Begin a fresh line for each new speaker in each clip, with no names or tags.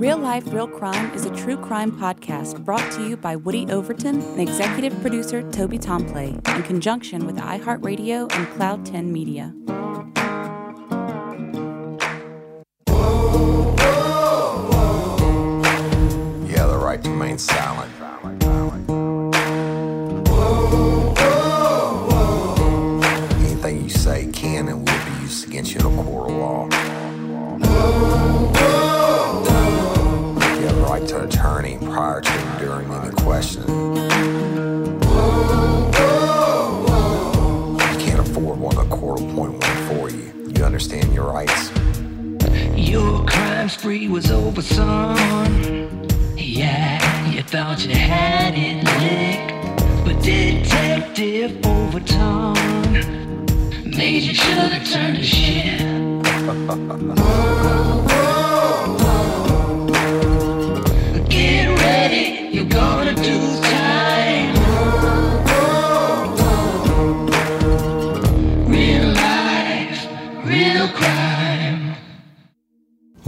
Real Life, Real Crime is a true crime podcast brought to you by Woody Overton and executive producer Toby Tomplait in conjunction with iHeartRadio and Cloud 10 Media.
Spree was over, son. Yeah, you thought you had it licked. But Detective Overton made you should have turned to shit.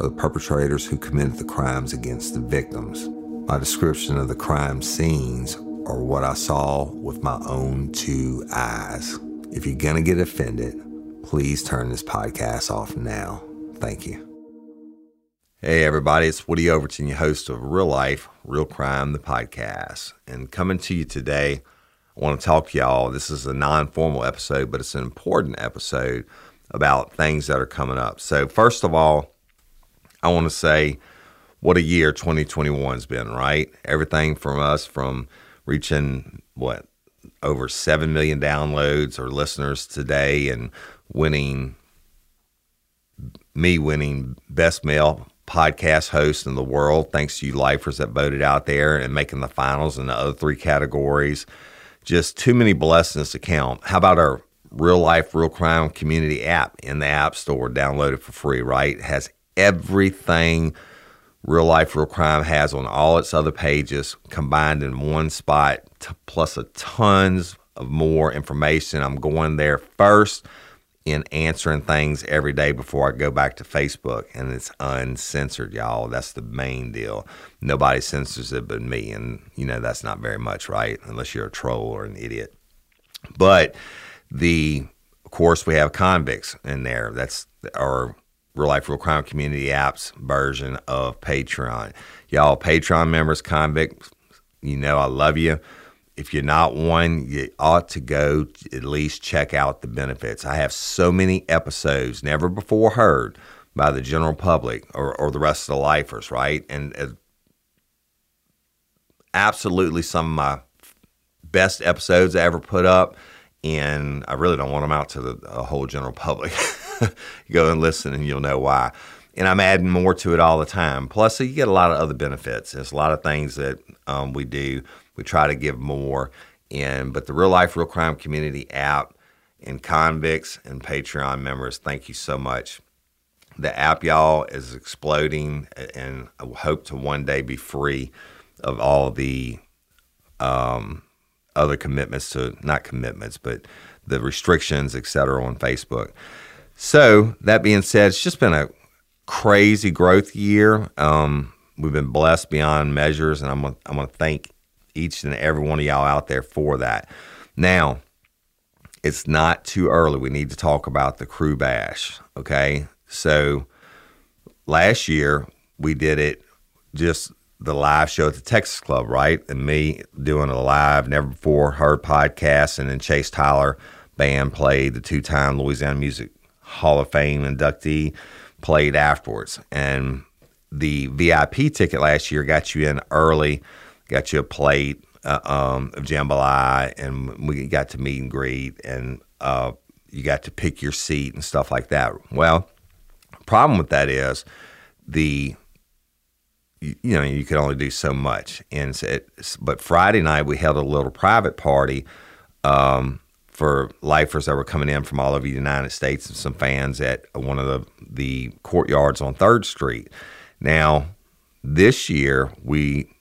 or the perpetrators who committed the crimes against the victims. My description of the crime scenes are what I saw with my own two eyes. If you're gonna get offended, please turn this podcast off now. Thank you. Hey, everybody, it's Woody Overton, your host of Real Life, Real Crime, the podcast. And coming to you today, I want to talk to y'all. This is a non formal episode, but it's an important episode about things that are coming up. So, first of all, I want to say what a year 2021's been, right? Everything from us from reaching what over 7 million downloads or listeners today and winning me winning best male podcast host in the world thanks to you lifers that voted out there and making the finals in the other three categories. Just too many blessings to count. How about our real life real crime community app in the app store? Download it for free right? It has everything real life real crime has on all its other pages combined in one spot t- plus a tons of more information i'm going there first in answering things every day before I go back to Facebook, and it's uncensored, y'all. That's the main deal. Nobody censors it but me, and you know that's not very much, right? Unless you're a troll or an idiot. But the, of course, we have convicts in there. That's our real life, real crime community apps version of Patreon. Y'all, Patreon members, convicts, you know I love you if you're not one, you ought to go at least check out the benefits. I have so many episodes never before heard by the general public or, or the rest of the lifers, right? And uh, absolutely some of my best episodes I ever put up. And I really don't want them out to the, the whole general public. go and listen and you'll know why. And I'm adding more to it all the time. Plus, so you get a lot of other benefits. There's a lot of things that um, we do we try to give more in, but the Real Life, Real Crime Community app and convicts and Patreon members, thank you so much. The app, y'all, is exploding, and I hope to one day be free of all the um, other commitments to not commitments, but the restrictions, et cetera, on Facebook. So that being said, it's just been a crazy growth year. Um, we've been blessed beyond measures, and I'm gonna, I'm gonna thank each and every one of y'all out there for that. Now, it's not too early. We need to talk about the crew bash. Okay. So last year we did it just the live show at the Texas Club, right? And me doing a live, never before heard podcast. And then Chase Tyler band played, the two time Louisiana Music Hall of Fame inductee played afterwards. And the VIP ticket last year got you in early got you a plate uh, um, of jambalaya, and we got to meet and greet, and uh, you got to pick your seat and stuff like that. Well, problem with that is the you, you know you can only do so much. And but Friday night we held a little private party um, for lifers that were coming in from all over the United States and some fans at one of the the courtyards on Third Street. Now this year we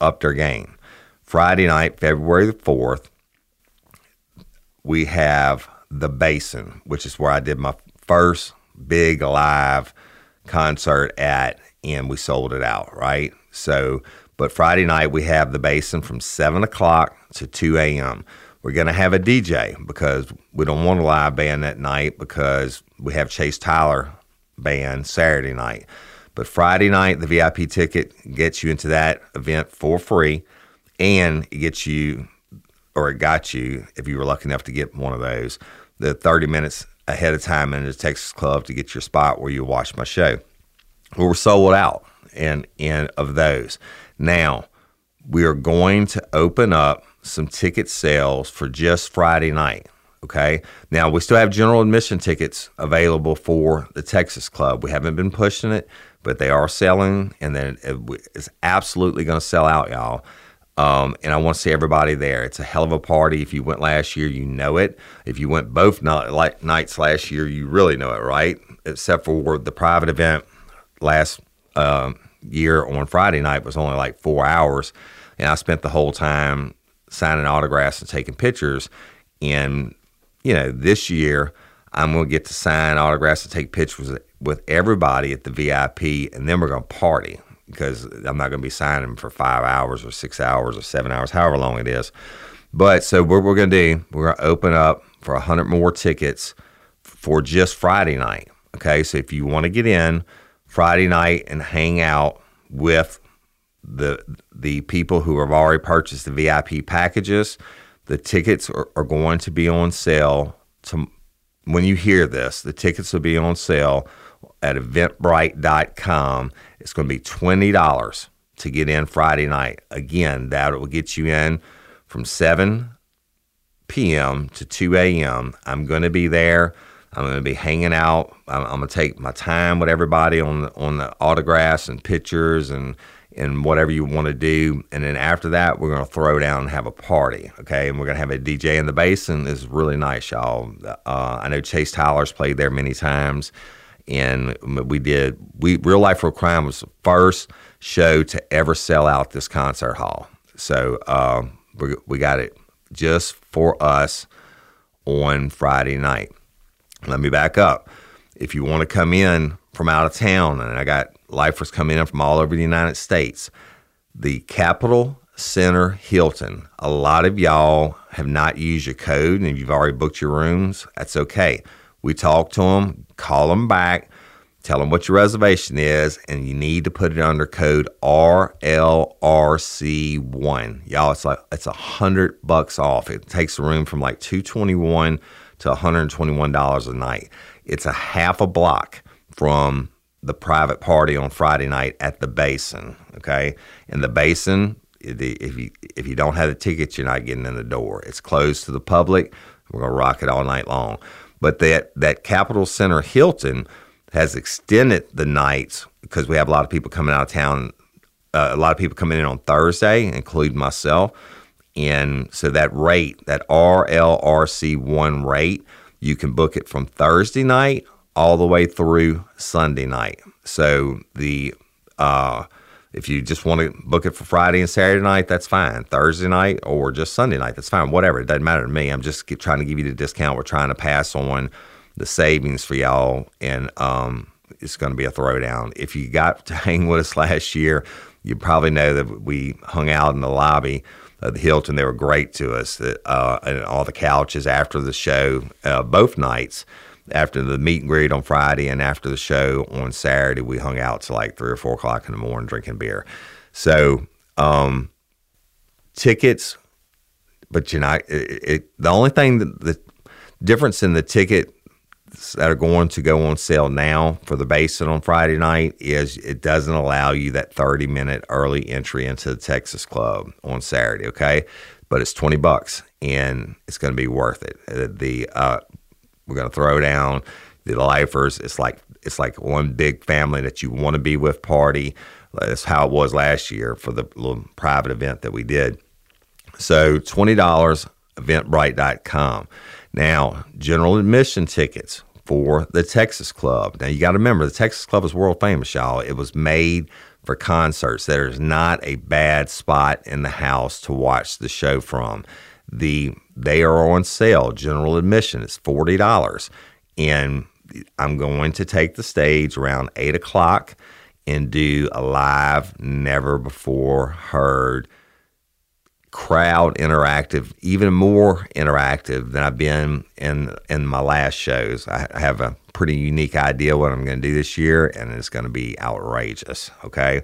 upped our game. Friday night, February the fourth, we have the Basin, which is where I did my first big live concert at, and we sold it out, right? So, but Friday night we have the Basin from 7 o'clock to 2 a.m. We're going to have a DJ because we don't want a live band that night because we have Chase Tyler band Saturday night. But Friday night, the VIP ticket gets you into that event for free and it gets you, or it got you, if you were lucky enough to get one of those, the 30 minutes ahead of time in the Texas Club to get your spot where you watch my show. We were sold out and in of those. Now we are going to open up some ticket sales for just Friday night. Okay. Now we still have general admission tickets available for the Texas Club. We haven't been pushing it, but they are selling, and then it's absolutely going to sell out, y'all. Um, and I want to see everybody there. It's a hell of a party. If you went last year, you know it. If you went both night, nights last year, you really know it, right? Except for the private event last um, year on Friday night was only like four hours, and I spent the whole time signing autographs and taking pictures. And you know, this year I'm going to get to sign autographs and take pictures with everybody at the VIP, and then we're going to party because I'm not going to be signing for five hours or six hours or seven hours, however long it is. But so what we're going to do, we're going to open up for 100 more tickets for just Friday night. Okay, so if you want to get in Friday night and hang out with the the people who have already purchased the VIP packages, the tickets are, are going to be on sale. To, when you hear this, the tickets will be on sale at eventbrite.com. It's going to be $20 to get in Friday night. Again, that will get you in from 7 p.m. to 2 a.m. I'm going to be there. I'm going to be hanging out. I'm, I'm, going to take my time with everybody on the, on the autographs and pictures and and whatever you want to do. And then after that, we're going to throw down and have a party. Okay. And we're going to have a DJ in the basin. It's really nice, y'all. Uh, I know Chase Tyler's played there many times and we did we real life real crime was the first show to ever sell out this concert hall so uh, we, we got it just for us on friday night let me back up if you want to come in from out of town and i got lifers coming in from all over the united states the Capitol Center Hilton. A lot of y'all have not used your code and you've already booked your rooms. That's okay. We talk to them, call them back, tell them what your reservation is, and you need to put it under code RLRC1. Y'all, it's like it's a hundred bucks off. It takes the room from like 221 to $121 a night. It's a half a block from the private party on Friday night at the Basin. Okay, and the Basin, if you if you don't have the tickets, you're not getting in the door. It's closed to the public. We're gonna rock it all night long. But that that Capitol Center Hilton has extended the nights because we have a lot of people coming out of town. Uh, a lot of people coming in on Thursday, including myself. And so that rate, that RLRC1 rate, you can book it from Thursday night all the way through Sunday night. So the uh, if you just want to book it for Friday and Saturday night, that's fine. Thursday night or just Sunday night, that's fine. Whatever. It doesn't matter to me. I'm just trying to give you the discount. We're trying to pass on the savings for y'all, and um, it's going to be a throwdown. If you got to hang with us last year, you probably know that we hung out in the lobby of the Hilton. They were great to us. Uh, and all the couches after the show, uh, both nights after the meet and greet on Friday and after the show on Saturday, we hung out till like three or four o'clock in the morning drinking beer. So, um, tickets, but you know, it, it, the only thing that the difference in the ticket that are going to go on sale now for the Basin on Friday night is it doesn't allow you that 30 minute early entry into the Texas Club on Saturday, okay? But it's 20 bucks and it's going to be worth it. The uh, we're to throw down the lifers. It's like it's like one big family that you want to be with party. That's how it was last year for the little private event that we did. So $20, eventbrite.com. Now, general admission tickets for the Texas Club. Now, you got to remember, the Texas Club is world famous, y'all. It was made for concerts. There's not a bad spot in the house to watch the show from. The they are on sale. General admission is forty dollars, and I'm going to take the stage around eight o'clock and do a live, never before heard crowd interactive, even more interactive than I've been in in my last shows. I have a pretty unique idea what I'm going to do this year, and it's going to be outrageous. Okay,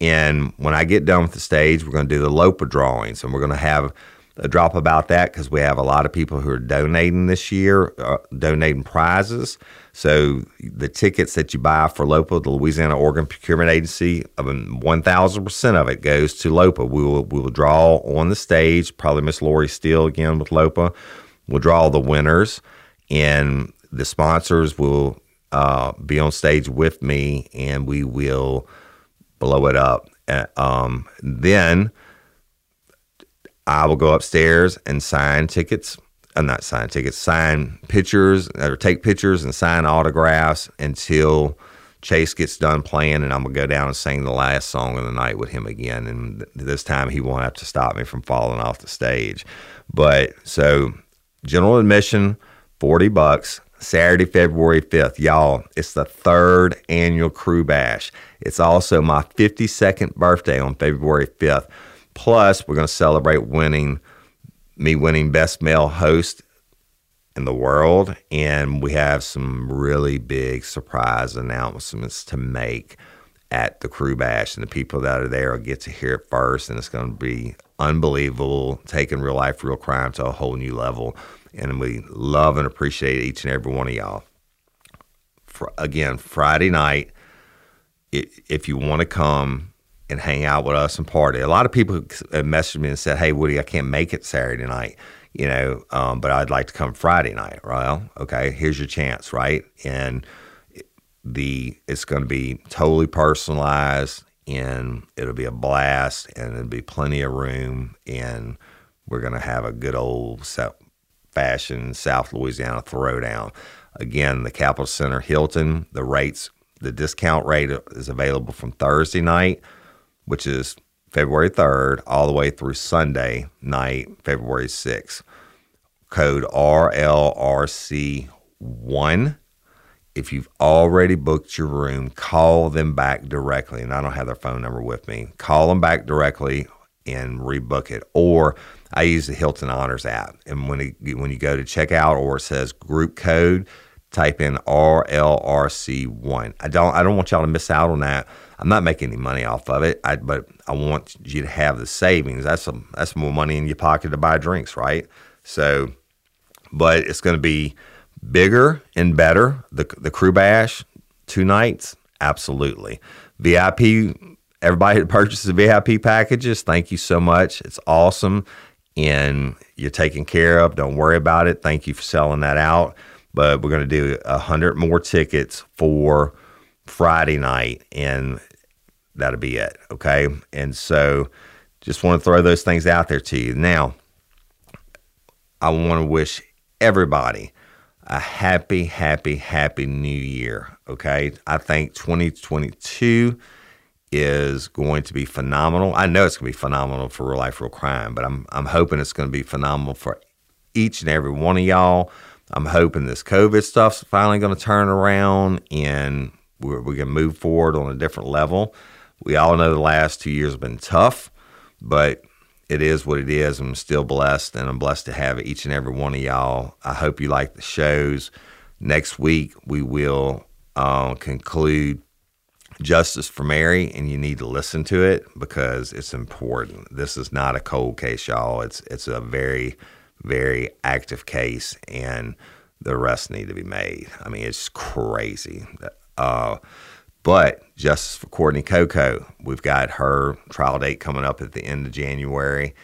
and when I get done with the stage, we're going to do the LOPA drawings, and we're going to have a drop about that because we have a lot of people who are donating this year, uh, donating prizes. So the tickets that you buy for LOPA, the Louisiana Organ Procurement Agency, one thousand percent of it goes to LOPA. We will we will draw on the stage. Probably Miss Lori Steele again with LOPA. We'll draw the winners, and the sponsors will uh, be on stage with me, and we will blow it up. Uh, um, then I will go upstairs and sign tickets I'm not sign tickets, sign pictures or take pictures and sign autographs until Chase gets done playing, and I'm gonna go down and sing the last song of the night with him again. And this time he won't have to stop me from falling off the stage. But so general admission, forty bucks. Saturday, February 5th. Y'all, it's the third annual Crew Bash. It's also my 52nd birthday on February 5th. Plus, we're going to celebrate winning me winning best male host in the world. And we have some really big surprise announcements to make at the crew bash. And the people that are there will get to hear it first. And it's going to be unbelievable, taking real life, real crime to a whole new level. And we love and appreciate each and every one of y'all. For, again, Friday night, if you want to come, and hang out with us and party. A lot of people messaged me and said, "Hey, Woody, I can't make it Saturday night, you know, um, but I'd like to come Friday night." Well, okay, here's your chance, right? And the it's going to be totally personalized, and it'll be a blast, and there'll be plenty of room, and we're going to have a good old fashion South Louisiana throwdown. Again, the Capitol Center Hilton. The rates, the discount rate is available from Thursday night which is February 3rd, all the way through Sunday night, February 6th. Code RLRC1. If you've already booked your room, call them back directly. And I don't have their phone number with me. Call them back directly and rebook it. Or I use the Hilton Honors app. And when, it, when you go to checkout or it says group code, type in RLRC1. I don't I don't want y'all to miss out on that I'm not making any money off of it, I, but I want you to have the savings. That's a, that's more money in your pocket to buy drinks, right? So, but it's going to be bigger and better. The the crew bash, two nights, absolutely. VIP, everybody that purchases the VIP packages, thank you so much. It's awesome, and you're taken care of. Don't worry about it. Thank you for selling that out. But we're going to do a hundred more tickets for Friday night, and that'll be it. Okay. And so just want to throw those things out there to you. Now, I want to wish everybody a happy, happy, happy new year. Okay. I think 2022 is going to be phenomenal. I know it's going to be phenomenal for real life, real crime, but I'm, I'm hoping it's going to be phenomenal for each and every one of y'all. I'm hoping this COVID stuff's finally going to turn around and we're, we can move forward on a different level. We all know the last two years have been tough, but it is what it is. I'm still blessed, and I'm blessed to have each and every one of y'all. I hope you like the shows. Next week, we will uh, conclude Justice for Mary, and you need to listen to it because it's important. This is not a cold case, y'all. It's it's a very, very active case, and the arrests need to be made. I mean, it's crazy. Uh, but Justice for Courtney Coco, we've got her trial date coming up at the end of January.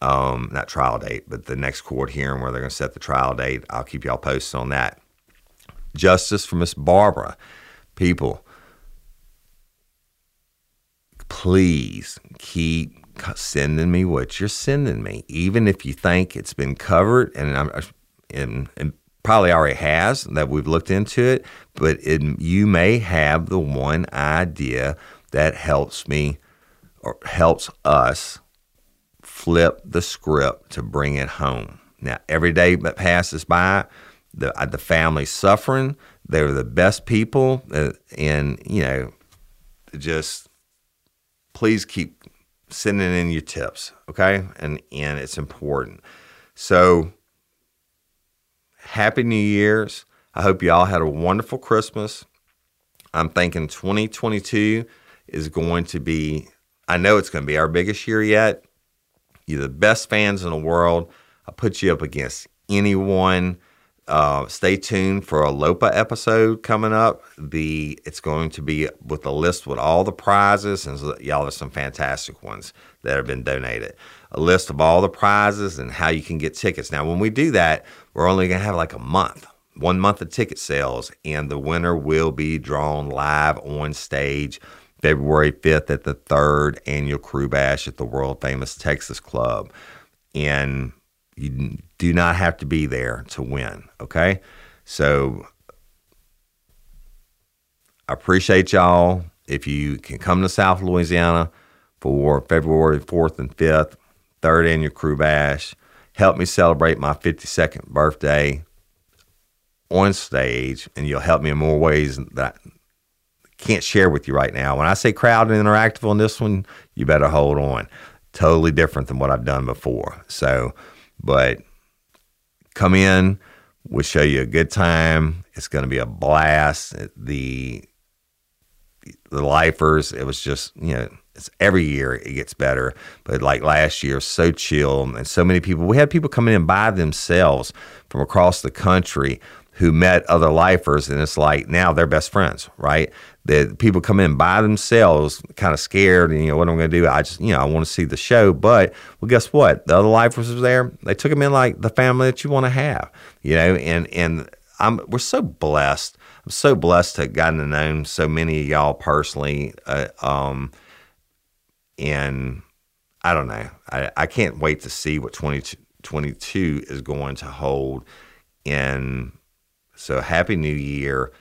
Um, not trial date, but the next court hearing where they're going to set the trial date. I'll keep y'all posted on that. Justice for Miss Barbara. People, please keep sending me what you're sending me, even if you think it's been covered, and I'm and, and probably already has that we've looked into it. But it, you may have the one idea that helps me or helps us flip the script to bring it home. Now, every day that passes by, the uh, the family's suffering. They're the best people, uh, and you know, just please keep sending in your tips, okay? And and it's important. So, happy New Year's. I hope you all had a wonderful Christmas. I'm thinking 2022 is going to be. I know it's going to be our biggest year yet. You're the best fans in the world. I put you up against anyone. Uh, stay tuned for a Lopa episode coming up. The it's going to be with a list with all the prizes, and y'all have some fantastic ones that have been donated. A list of all the prizes and how you can get tickets. Now, when we do that, we're only going to have like a month, one month of ticket sales, and the winner will be drawn live on stage February 5th at the third annual Crew Bash at the world famous Texas Club. And you do not have to be there to win. Okay. So I appreciate y'all. If you can come to South Louisiana for February 4th and 5th, third annual Crew Bash, help me celebrate my 52nd birthday on stage, and you'll help me in more ways that I can't share with you right now. When I say crowd and interactive on this one, you better hold on. Totally different than what I've done before. So, but come in, we'll show you a good time. It's going to be a blast. The the lifers, it was just you know, it's every year it gets better. But like last year, so chill and so many people. We had people coming in by themselves from across the country who met other lifers, and it's like now they're best friends, right? that people come in by themselves, kind of scared, and you know what I'm going to do. I just you know I want to see the show, but well, guess what? The other lifers was there. They took them in like the family that you want to have, you know. And and I'm we're so blessed. I'm so blessed to have gotten to know so many of y'all personally. Uh, um, and I don't know. I, I can't wait to see what 2022 is going to hold. And so, happy New Year.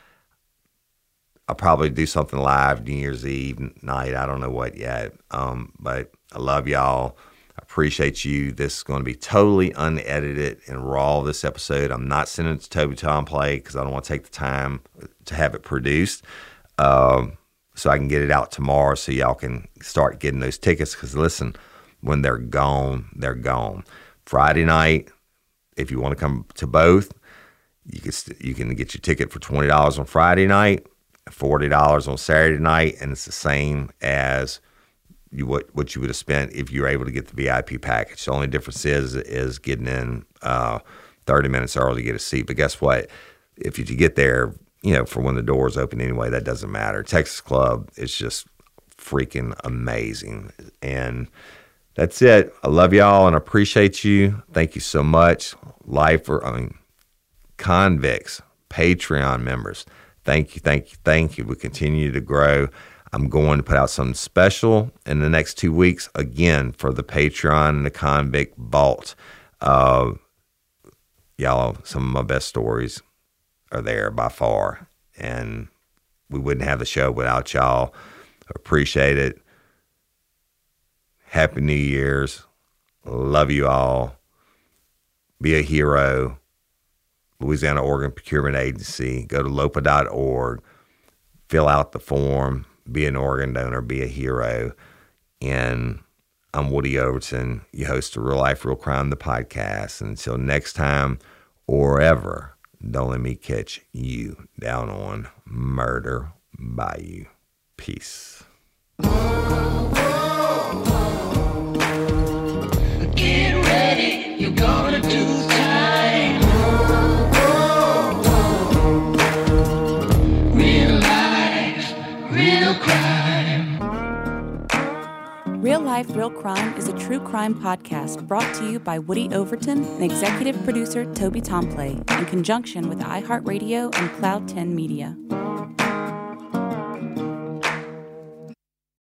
I'll probably do something live New Year's Eve night. I don't know what yet. Um, but I love y'all. I appreciate you. This is going to be totally unedited and raw this episode. I'm not sending it to Toby Tomplait because I don't want to take the time to have it produced. Um, so I can get it out tomorrow so y'all can start getting those tickets. Because listen, when they're gone, they're gone. Friday night, if you want to come to both, you can you can get your ticket for twenty dollars on Friday night $40 on Saturday night, and it's the same as you, what what you would have spent if you were able to get the VIP package. The only difference is is getting in uh, 30 minutes early to get a seat. But guess what? If you get there, you know, for when the doors open anyway, that doesn't matter. Texas Club is just freaking amazing. And that's it. I love y'all and appreciate you. Thank you so much. Lifer, I mean, convicts, Patreon members. Thank you, thank you, thank you. We continue to grow. I'm going to put out something special in the next two weeks again for the Patreon and the Convict Vault. Uh, y'all, some of my best stories are there by far, and we wouldn't have the show without y'all. Appreciate it. Happy New Year's. Love you all. Be a hero. Louisiana Organ Procurement Agency. Go to lopa.org, fill out the form, be an organ donor, be a hero. And I'm Woody Overton. You host a Real Life, Real Crime, the podcast. And until next time or ever, don't let me catch you down on Murder Bayou. Peace.
Life, Real Crime is a true crime podcast brought to you by Woody Overton and executive producer Toby Tomplait in conjunction with iHeartRadio and Cloud 10 Media.